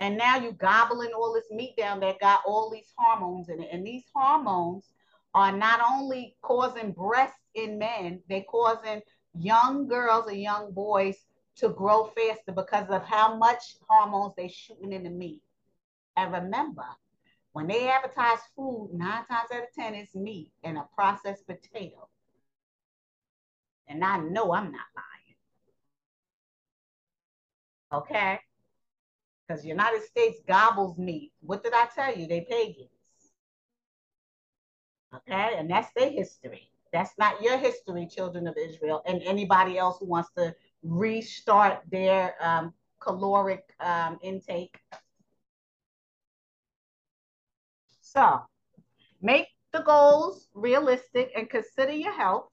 And now you're gobbling all this meat down that got all these hormones in it. And these hormones are not only causing breasts in men, they're causing young girls and young boys to grow faster because of how much hormones they're shooting in the meat. And remember, when they advertise food, nine times out of 10 it's meat and a processed potato. And I know I'm not lying okay? Because the United States gobbles meat. What did I tell you? They pagans. Okay, and that's their history. That's not your history, children of Israel, and anybody else who wants to restart their um, caloric um, intake. So make the goals realistic and consider your health,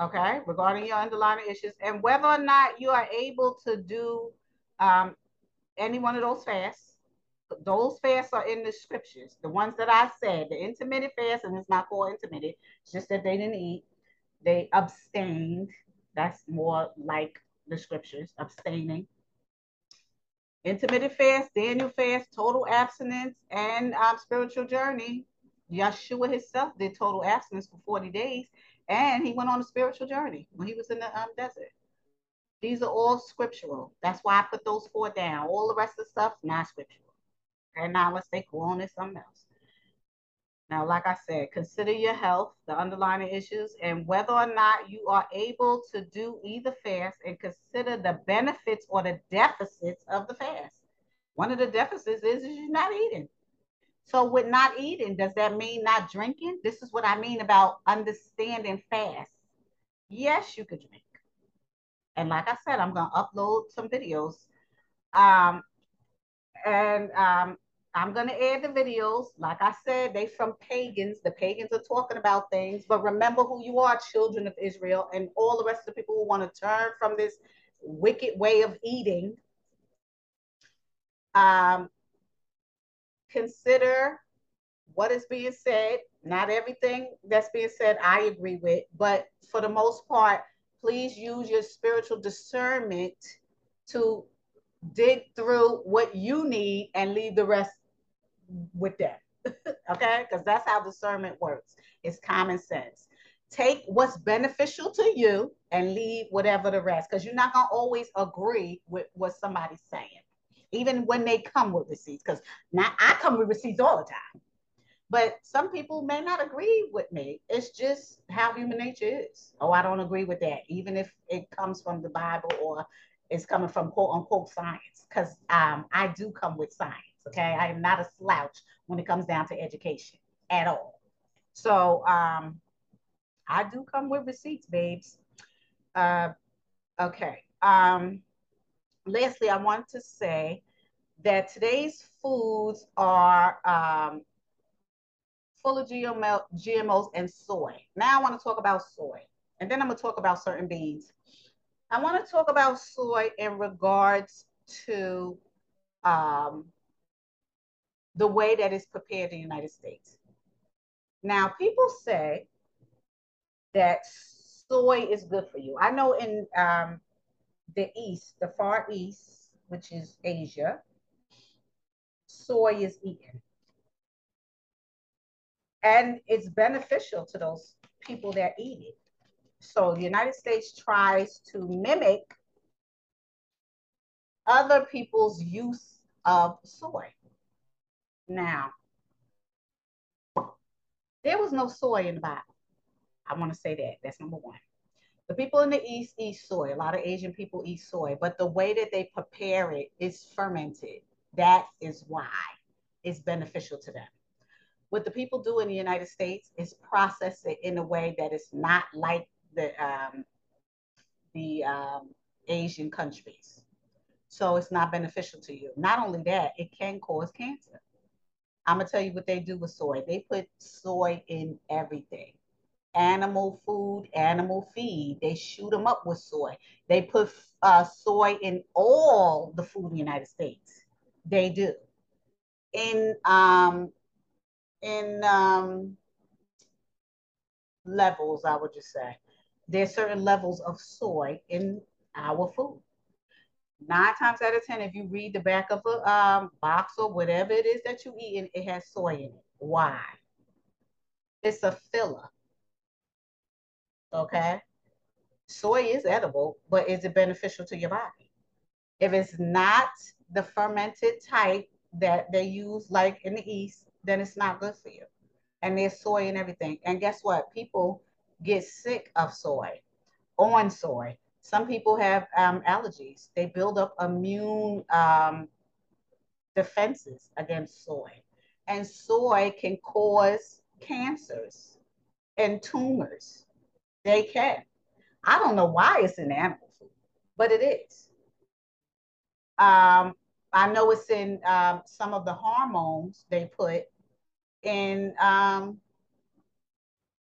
okay, regarding your underlying issues and whether or not you are able to do um, any one of those fasts. Those fasts are in the scriptures. The ones that I said, the intermittent fast, and it's not called intermittent, it's just that they didn't eat. They abstained. That's more like the scriptures, abstaining. Intermittent fast, Daniel fast, total abstinence, and um, spiritual journey. Yeshua himself did total abstinence for 40 days, and he went on a spiritual journey when he was in the um, desert. These are all scriptural. That's why I put those four down. All the rest of the stuff, not scriptural. And now let's take on to something else. Now, like I said, consider your health, the underlying issues, and whether or not you are able to do either fast and consider the benefits or the deficits of the fast. One of the deficits is, is you're not eating. So with not eating, does that mean not drinking? This is what I mean about understanding fast. Yes, you could drink. And like I said, I'm gonna upload some videos. Um, and um, I'm gonna add the videos. Like I said, they from pagans. The pagans are talking about things, but remember who you are, children of Israel, and all the rest of the people who want to turn from this wicked way of eating. Um, consider what is being said. Not everything that's being said I agree with, but for the most part, please use your spiritual discernment to dig through what you need and leave the rest with them. okay? Because that's how discernment works. It's common sense. Take what's beneficial to you and leave whatever the rest, because you're not going to always agree with what somebody's saying, even when they come with receipts. Because now I come with receipts all the time. But some people may not agree with me. It's just how human nature is. Oh, I don't agree with that, even if it comes from the Bible or it's coming from quote unquote science, because um, I do come with science. Okay. I am not a slouch when it comes down to education at all. So um, I do come with receipts, babes. Uh, okay. Um, lastly, I want to say that today's foods are um, full of GMO, GMOs and soy. Now I want to talk about soy, and then I'm going to talk about certain beans. I want to talk about soy in regards to um, the way that it's prepared in the United States. Now, people say that soy is good for you. I know in um, the East, the Far East, which is Asia, soy is eaten and it's beneficial to those people that eat it. So the United States tries to mimic other people's use of soy. Now, there was no soy in the Bible. I want to say that. That's number one. The people in the East eat soy. A lot of Asian people eat soy, but the way that they prepare it is fermented. That is why it's beneficial to them what the people do in the United States is process it in a way that is not like the um, the um, Asian countries. So it's not beneficial to you. Not only that, it can cause cancer. I'm gonna tell you what they do with soy. They put soy in everything. Animal food, animal feed. They shoot them up with soy. They put uh, soy in all the food in the United States. They do. In um, in um, levels, I would just say. There's certain levels of soy in our food. Nine times out of 10, if you read the back of a um, box or whatever it is that you eat, it has soy in it. Why? It's a filler. Okay? Soy is edible, but is it beneficial to your body? If it's not the fermented type that they use like in the East, then it's not good for you. And there's soy and everything. And guess what? People get sick of soy, on soy. Some people have um, allergies. They build up immune um, defenses against soy. And soy can cause cancers and tumors. They can. I don't know why it's in animal food, but it is. Um, I know it's in um, some of the hormones they put in um,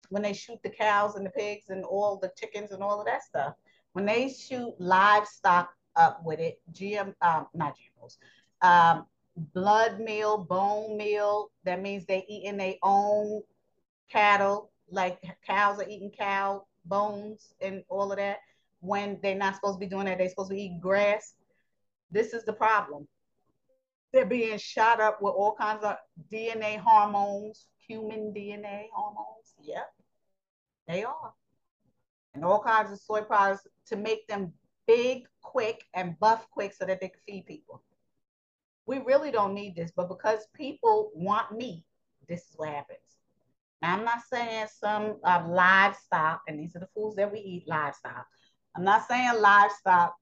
when they shoot the cows and the pigs and all the chickens and all of that stuff. When they shoot livestock up with it, GM, um, not GMOs, um, blood meal, bone meal, that means they eating their own cattle, like cows are eating cow bones and all of that. When they're not supposed to be doing that, they're supposed to be eating grass. This is the problem. They're being shot up with all kinds of DNA hormones, human DNA hormones. Yep, they are. And all kinds of soy products to make them big, quick, and buff quick so that they can feed people. We really don't need this, but because people want meat, this is what happens. Now, I'm not saying some uh, livestock, and these are the foods that we eat livestock. I'm not saying livestock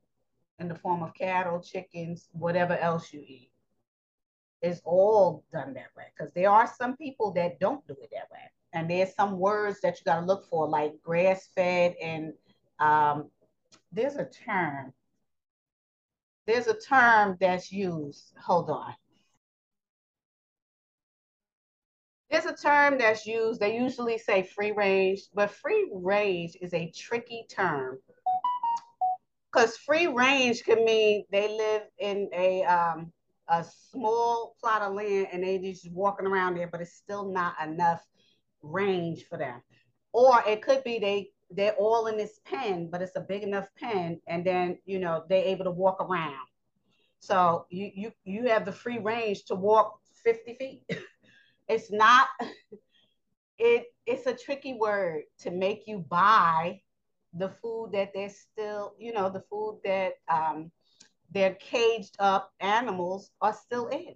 in the form of cattle, chickens, whatever else you eat is all done that way because there are some people that don't do it that way. And there's some words that you got to look for like grass fed and um, there's a term there's a term that's used hold on. There's a term that's used they usually say free range but free range is a tricky term. Because free range can mean they live in a um, a small plot of land and they just walking around there, but it's still not enough range for them. Or it could be they they're all in this pen, but it's a big enough pen, and then you know they're able to walk around. So you you you have the free range to walk 50 feet. it's not it it's a tricky word to make you buy the food that they're still, you know, the food that um their caged up animals are still in.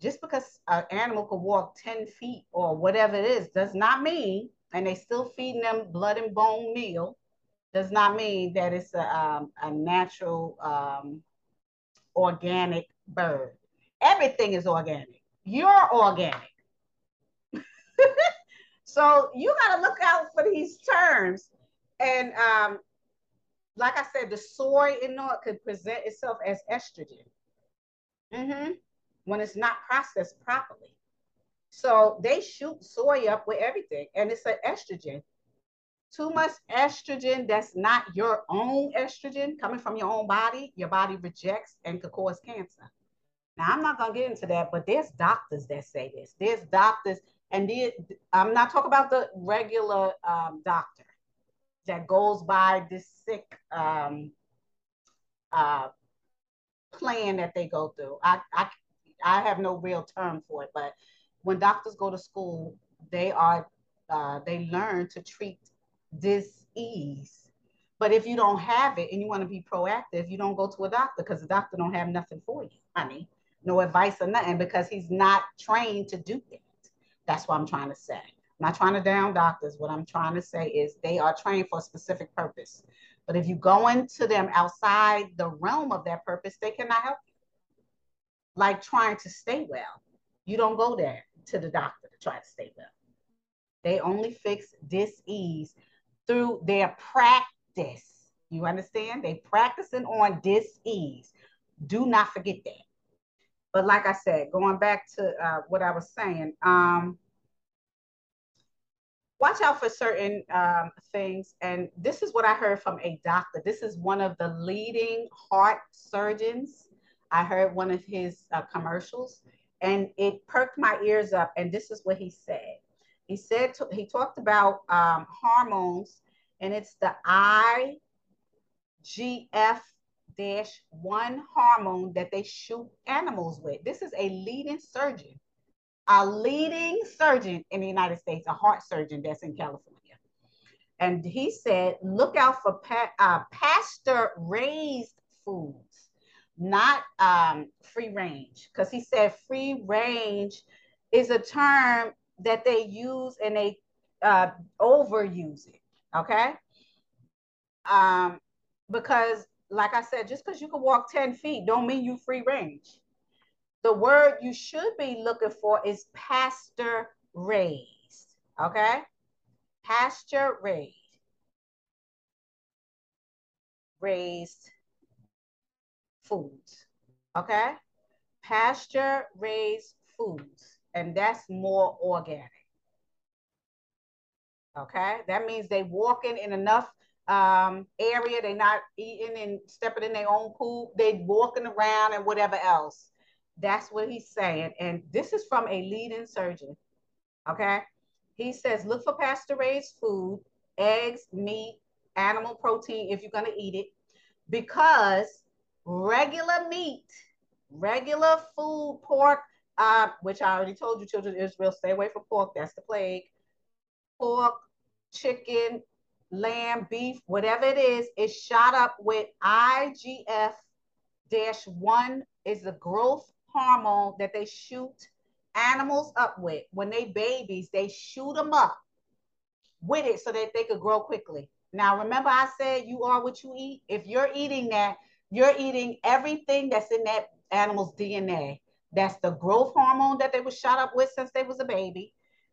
Just because an animal could walk 10 feet or whatever it is does not mean, and they still feeding them blood and bone meal, does not mean that it's a, um, a natural um, organic bird. Everything is organic. You're organic. so you got to look out for these terms. And um, like I said, the soy in it could present itself as estrogen mm-hmm. when it's not processed properly. So they shoot soy up with everything, and it's an estrogen. Too much estrogen that's not your own estrogen coming from your own body, your body rejects and could cause cancer. Now, I'm not going to get into that, but there's doctors that say this. There's doctors, and I'm not talking about the regular um, doctor that goes by this sick um, uh, plan that they go through. I, I, I have no real term for it, but when doctors go to school, they are uh, they learn to treat disease. But if you don't have it and you want to be proactive, you don't go to a doctor because the doctor don't have nothing for you, honey. No advice or nothing because he's not trained to do that. That's what I'm trying to say not trying to down doctors. What I'm trying to say is they are trained for a specific purpose. But if you go into them outside the realm of that purpose, they cannot help you. Like trying to stay well. You don't go there to the doctor to try to stay well. They only fix dis-ease through their practice. You understand? They practicing on dis-ease. Do not forget that. But like I said, going back to uh, what I was saying, um, watch out for certain um, things. And this is what I heard from a doctor. This is one of the leading heart surgeons. I heard one of his uh, commercials and it perked my ears up. And this is what he said. He said, to, he talked about um, hormones and it's the IGF dash one hormone that they shoot animals with. This is a leading surgeon, a leading surgeon in the United States, a heart surgeon that's in California. And he said, look out for pa- uh, pasture raised foods, not um, free range. Because he said free range is a term that they use and they uh, overuse it. Okay. Um, because like I said, just because you can walk 10 feet don't mean you free range. The word you should be looking for is pasture raised. Okay? Pasture raised. Raised foods. Okay? Pasture raised foods. And that's more organic. Okay? That means they walking in enough um, area. They're not eating and stepping in their own poop. They walking around and whatever else. That's what he's saying. And this is from a leading surgeon. Okay. He says, look for pasture raised food, eggs, meat, animal protein if you're going to eat it, because regular meat, regular food, pork, uh, which I already told you, children of Israel, stay away from pork. That's the plague. Pork, chicken, lamb, beef, whatever it is, is shot up with IGF 1 is the growth hormone that they shoot animals up with. When they babies, they shoot them up with it so that they could grow quickly. Now, remember I said you are what you eat? If you're eating that, you're eating everything that's in that animal's DNA. That's the growth hormone that they were shot up with since they was a baby.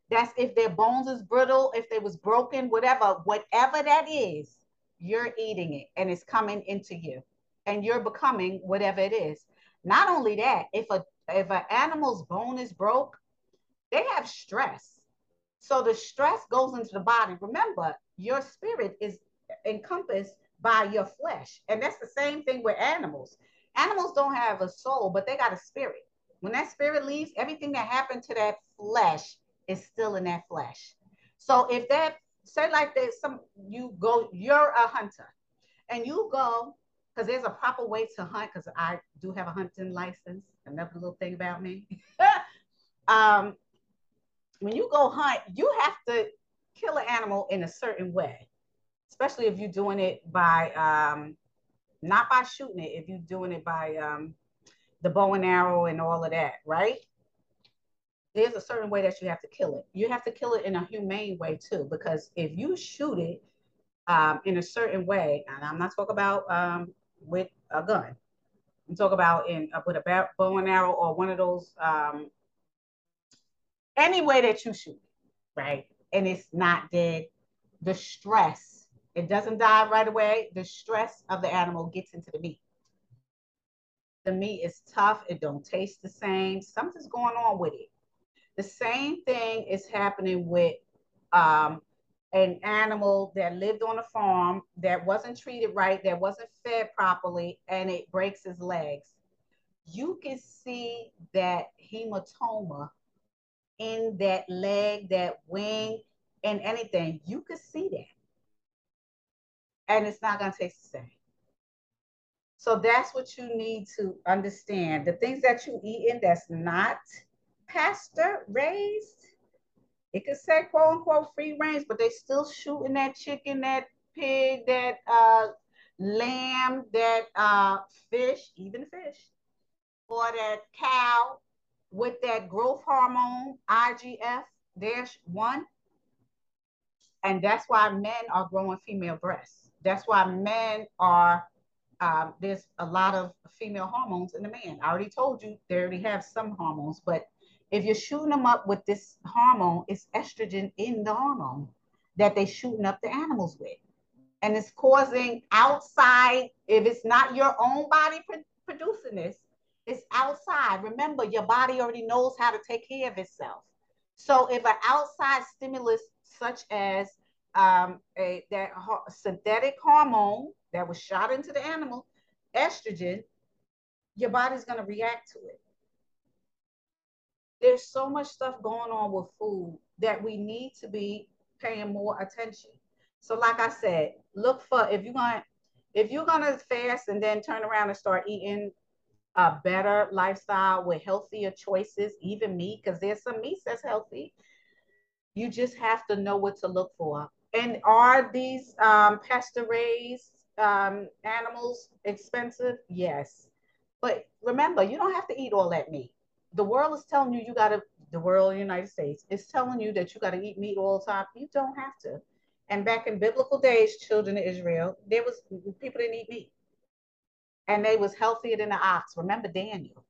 That's if their bones is brittle, if they was broken, whatever, whatever that is, you're eating it and it's coming into you and you're becoming whatever it is. Not only that, if a if an animal's bone is broke, they have stress. So the stress goes into the body. Remember, your spirit is encompassed by your flesh. And that's the same thing with animals. Animals don't have a soul, but they got a spirit. When that spirit leaves, everything that happened to that flesh is still in that flesh. So if that say like there's some you go, you're a hunter, and you go because there's a proper way to hunt. Because I do have a hunting license. Another little thing about me. um, when you go hunt, you have to kill an animal in a certain way, especially if you're doing it by um, not by shooting it. If you're doing it by um, the bow and arrow and all of that, right? there's a certain way that you have to kill it. You have to kill it in a humane way too, because if you shoot it um, in a certain way, and I'm not talking about um, with a gun, I'm talking about in uh, with a bow and arrow or one of those um, any way that you shoot, right? And it's not dead. The stress, it doesn't die right away. The stress of the animal gets into the meat. The meat is tough. It don't taste the same. Something's going on with it the same thing is happening with um, an animal that lived on a farm that wasn't treated right, that wasn't fed properly, and it breaks his legs. You can see that hematoma in that leg, that wing, and anything. You can see that. And it's not going to taste the same. So that's what you need to understand. The things that you eat in that's not pasture raised. It could say quote unquote free range, but they still shooting that chicken, that pig, that uh, lamb, that uh, fish, even fish, or that cow with that growth hormone IGF dash one. And that's why men are growing female breasts. That's why men are um, there's a lot of female hormones in the man. I already told you they already have some hormones, but if you're shooting them up with this hormone, it's estrogen in the hormone that they're shooting up the animals with. And it's causing outside, if it's not your own body producing this. It's outside. Remember, your body already knows how to take care of itself. So if an outside stimulus such as um, a that synthetic hormone that was shot into the animal, estrogen, your body's going to react to it. There's so much stuff going on with food that we need to be paying more attention. So, like I said, look for if you're going if you're gonna fast and then turn around and start eating a better lifestyle with healthier choices, even meat, because there's some meat that's healthy. You just have to know what to look for. And are these um, pasture raised um, animals expensive? Yes. But remember, you don't have to eat all that meat. The world is telling you you got to, the world, in the United States, is telling you that you got to eat meat all the time. You don't have to. And back in biblical days, children of Israel, there was people didn't eat meat. And they was healthier than the ox. Remember Daniel.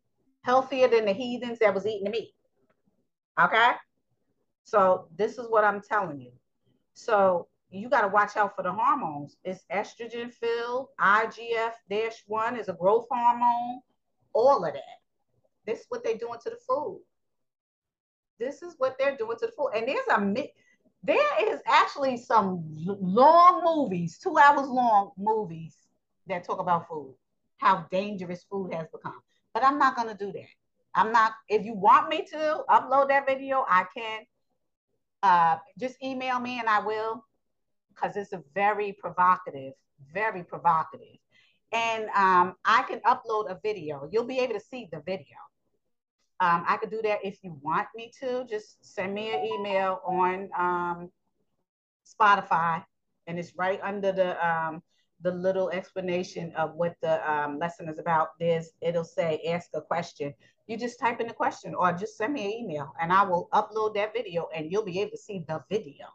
Healthier than the heathens that was eating the meat. Okay? So this is what I'm telling you. So you got to watch out for the hormones. It's estrogen filled, IGF-1 is a growth hormone, all of that. This is what they're doing to the food. This is what they're doing to the food. And there's a there is actually some long movies, two hours long movies that talk about food, how dangerous food has become. But I'm not going to do that. I'm not, if you want me to upload that video, I can. Uh, just email me and I will, because it's a very provocative, very provocative. And um, I can upload a video. You'll be able to see the video. Um, I could do that if you want me to. Just send me an email on um, Spotify, and it's right under the um, the little explanation of what the um, lesson is about. There's it'll say ask a question. You just type in the question, or just send me an email, and I will upload that video, and you'll be able to see the video.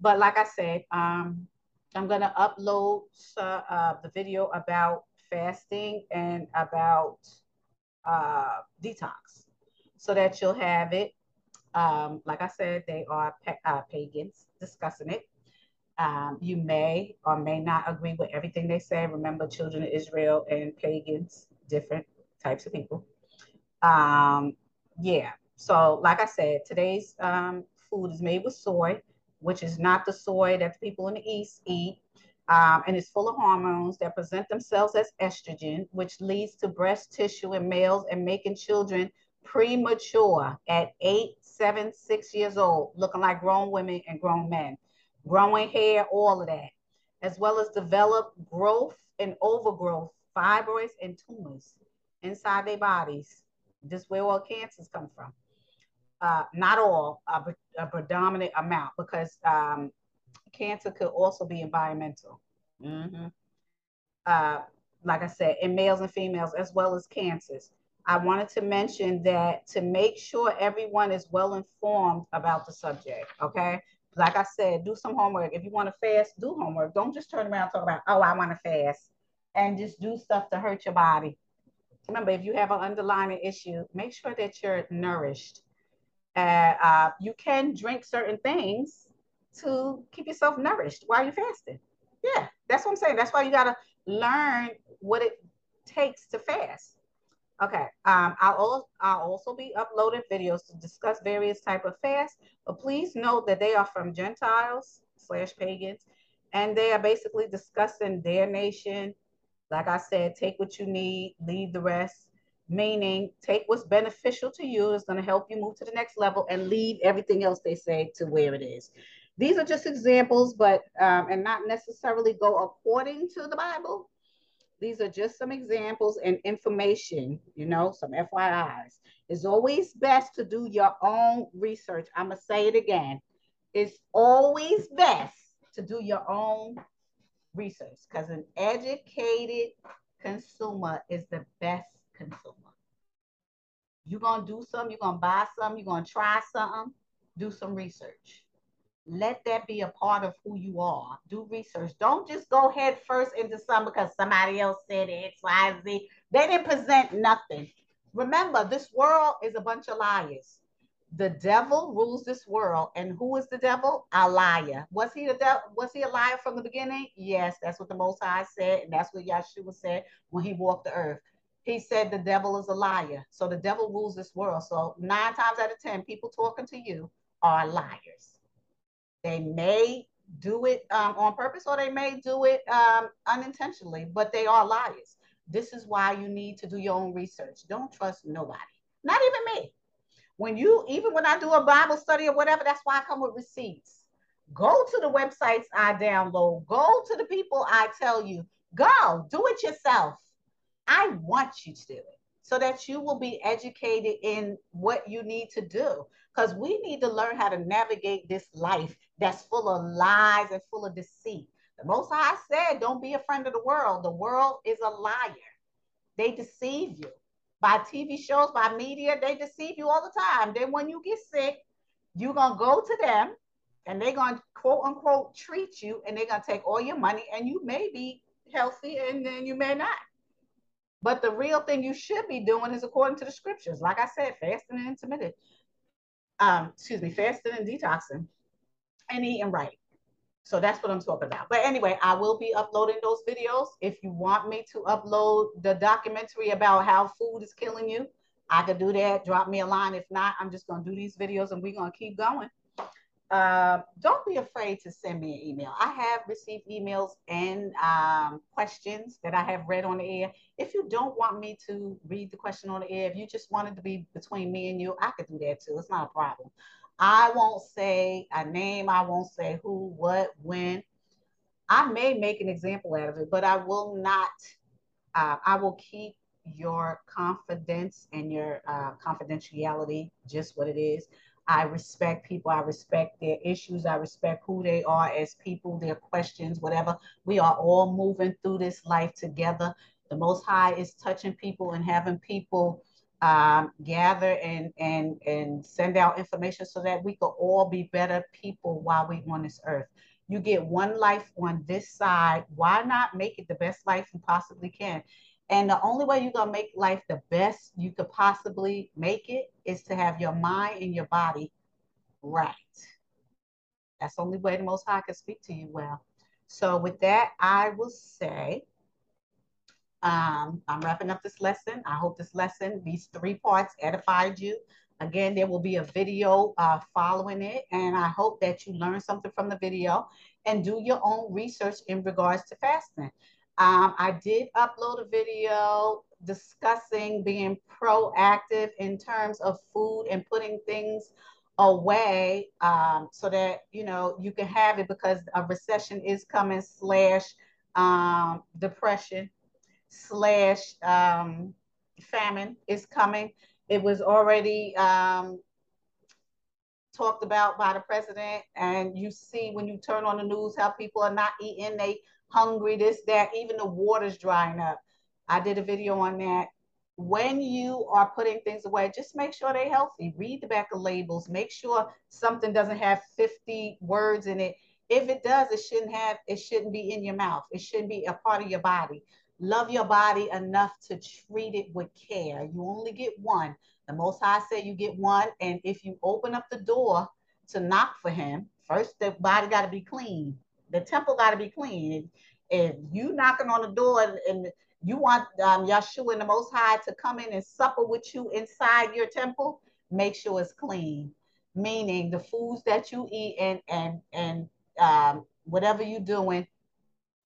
But like I said, um, I'm gonna upload uh, uh, the video about fasting and about uh, detox so that you'll have it. Um, like I said, they are uh, pagans discussing it. Um, you may or may not agree with everything they say. Remember, children of Israel and pagans, different types of people. Um, yeah. So, like I said, today's um, food is made with soy, which is not the soy that the people in the East eat um, and it's full of hormones that present themselves as estrogen, which leads to breast tissue in males and making children premature at eight, seven, six years old, looking like grown women and grown men, growing hair, all of that, as well as develop growth and overgrowth, fibroids and tumors inside their bodies. This is where all cancers come from. Uh, not all, a, a, predominant amount, because um, cancer could also be environmental. Mm-hmm. Uh, like I said, in males and females, as well as cancers. I wanted to mention that to make sure everyone is well informed about the subject, okay? Like I said, do some homework. If you want to fast, do homework. Don't just turn around and talk about, oh, I want to fast, and just do stuff to hurt your body. Remember, if you have an underlying issue, make sure that you're nourished. Uh, uh, you can drink certain things to keep yourself nourished while you're fasting. Yeah, that's what I'm saying. That's why you gotta learn what it takes to fast. Okay, um, I'll, also, I'll also be uploading videos to discuss various type of fasts, but please note that they are from Gentiles slash pagans, and they are basically discussing their nation. Like I said, take what you need, leave the rest. Meaning, take what's beneficial to you, is going to help you move to the next level, and leave everything else they say to where it is. These are just examples, but um, and not necessarily go according to the Bible. These are just some examples and information, you know, some FYIs. It's always best to do your own research. I'm going to say it again. It's always best to do your own research because an educated consumer is the best consumer. You're going to do something, you're going to buy something, you're going to try something, do some research let that be a part of who you are. Do research. Don't just go head first into something because somebody else said X, Y, Z. They didn't present nothing. Remember, this world is a bunch of liars. The devil rules this world, and who is the devil? A liar. Was he the devil? Was he a liar from the beginning? Yes, that's what the Most High said, and that's what Yeshua said when he walked the earth. He said the devil is a liar. So the devil rules this world. So nine times out of 10, people talking to you are liars. They may do it um, on purpose or they may do it um, unintentionally, but they are liars. This is why you need to do your own research. Don't trust nobody, not even me. When you, even when I do a Bible study or whatever, that's why I come with receipts. Go to the websites I download, go to the people I tell you, go do it yourself. I want you to do it so that you will be educated in what you need to do. Because we need to learn how to navigate this life that's full of lies and full of deceit. The Most High said, Don't be a friend of the world. The world is a liar. They deceive you by TV shows, by media. They deceive you all the time. Then when you get sick, you're going to go to them and they're going to quote unquote treat you and they're going to take all your money and you may be healthy and then you may not. But the real thing you should be doing is according to the scriptures. Like I said, fasting and intermittent. Um, excuse me, fasting and detoxing and eating right. So that's what I'm talking about. But anyway, I will be uploading those videos. If you want me to upload the documentary about how food is killing you, I could do that. Drop me a line. If not, I'm just going to do these videos and we're going to keep going. Uh, don't be afraid to send me an email. I have received emails and um, questions that I have read on the air. If you don't want me to read the question on the air, if you just wanted to be between me and you, I could do that too. It's not a problem. I won't say a name, I won't say who, what, when. I may make an example out of it, but I will not, uh, I will keep your confidence and your uh, confidentiality just what it is. I respect people. I respect their issues. I respect who they are as people, their questions, whatever. We are all moving through this life together. The Most High is touching people and having people um, gather and and and send out information so that we could all be better people while we on this earth. You get one life on this side. Why not make it the best life you possibly can? And the only way you're going to make life the best you could possibly make it is to have your mind and your body right. That's the only way the Most High can speak to you well. So, with that, I will say, um, I'm wrapping up this lesson. I hope this lesson, these three parts, edified you. Again, there will be a video uh, following it, and I hope that you learn something from the video and do your own research in regards to fasting. Um, I did upload a video discussing being proactive in terms of food and putting things away um, so that you know you can have it because a recession is coming slash um, depression slash um, famine is coming. It was already um, talked about by the president and you see when you turn on the news how people are not eating they hungry, this, that, even the water's drying up. I did a video on that. When you are putting things away, just make sure they're healthy. Read the back of labels. Make sure something doesn't have 50 words in it. If it does, it shouldn't have, it shouldn't be in your mouth. It shouldn't be a part of your body. Love your body enough to treat it with care. You only get one. The Most High said you get one. And if you open up the door to knock for him, first the body got to be clean the temple got to be clean. If, you knocking on the door and, and you want um, Yeshua and the Most High to come in and supper with you inside your temple, make sure it's clean. Meaning the foods that you eat and and and um, whatever you're doing,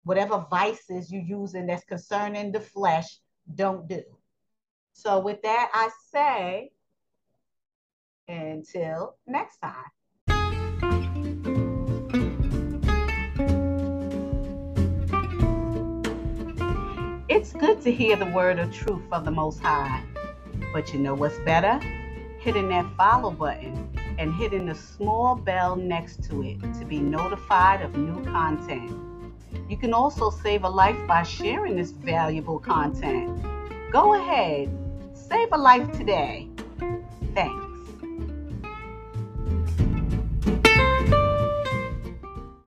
whatever vices you're using that's concerning the flesh, don't do. So with that, I say until next time. Good to hear the word of truth from the Most High. But you know what's better? Hitting that follow button and hitting the small bell next to it to be notified of new content. You can also save a life by sharing this valuable content. Go ahead, save a life today. Thanks.